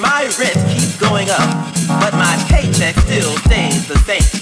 my rent keeps going up, but my paycheck still stays the same.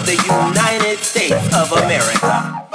of the United States of America.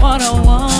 101.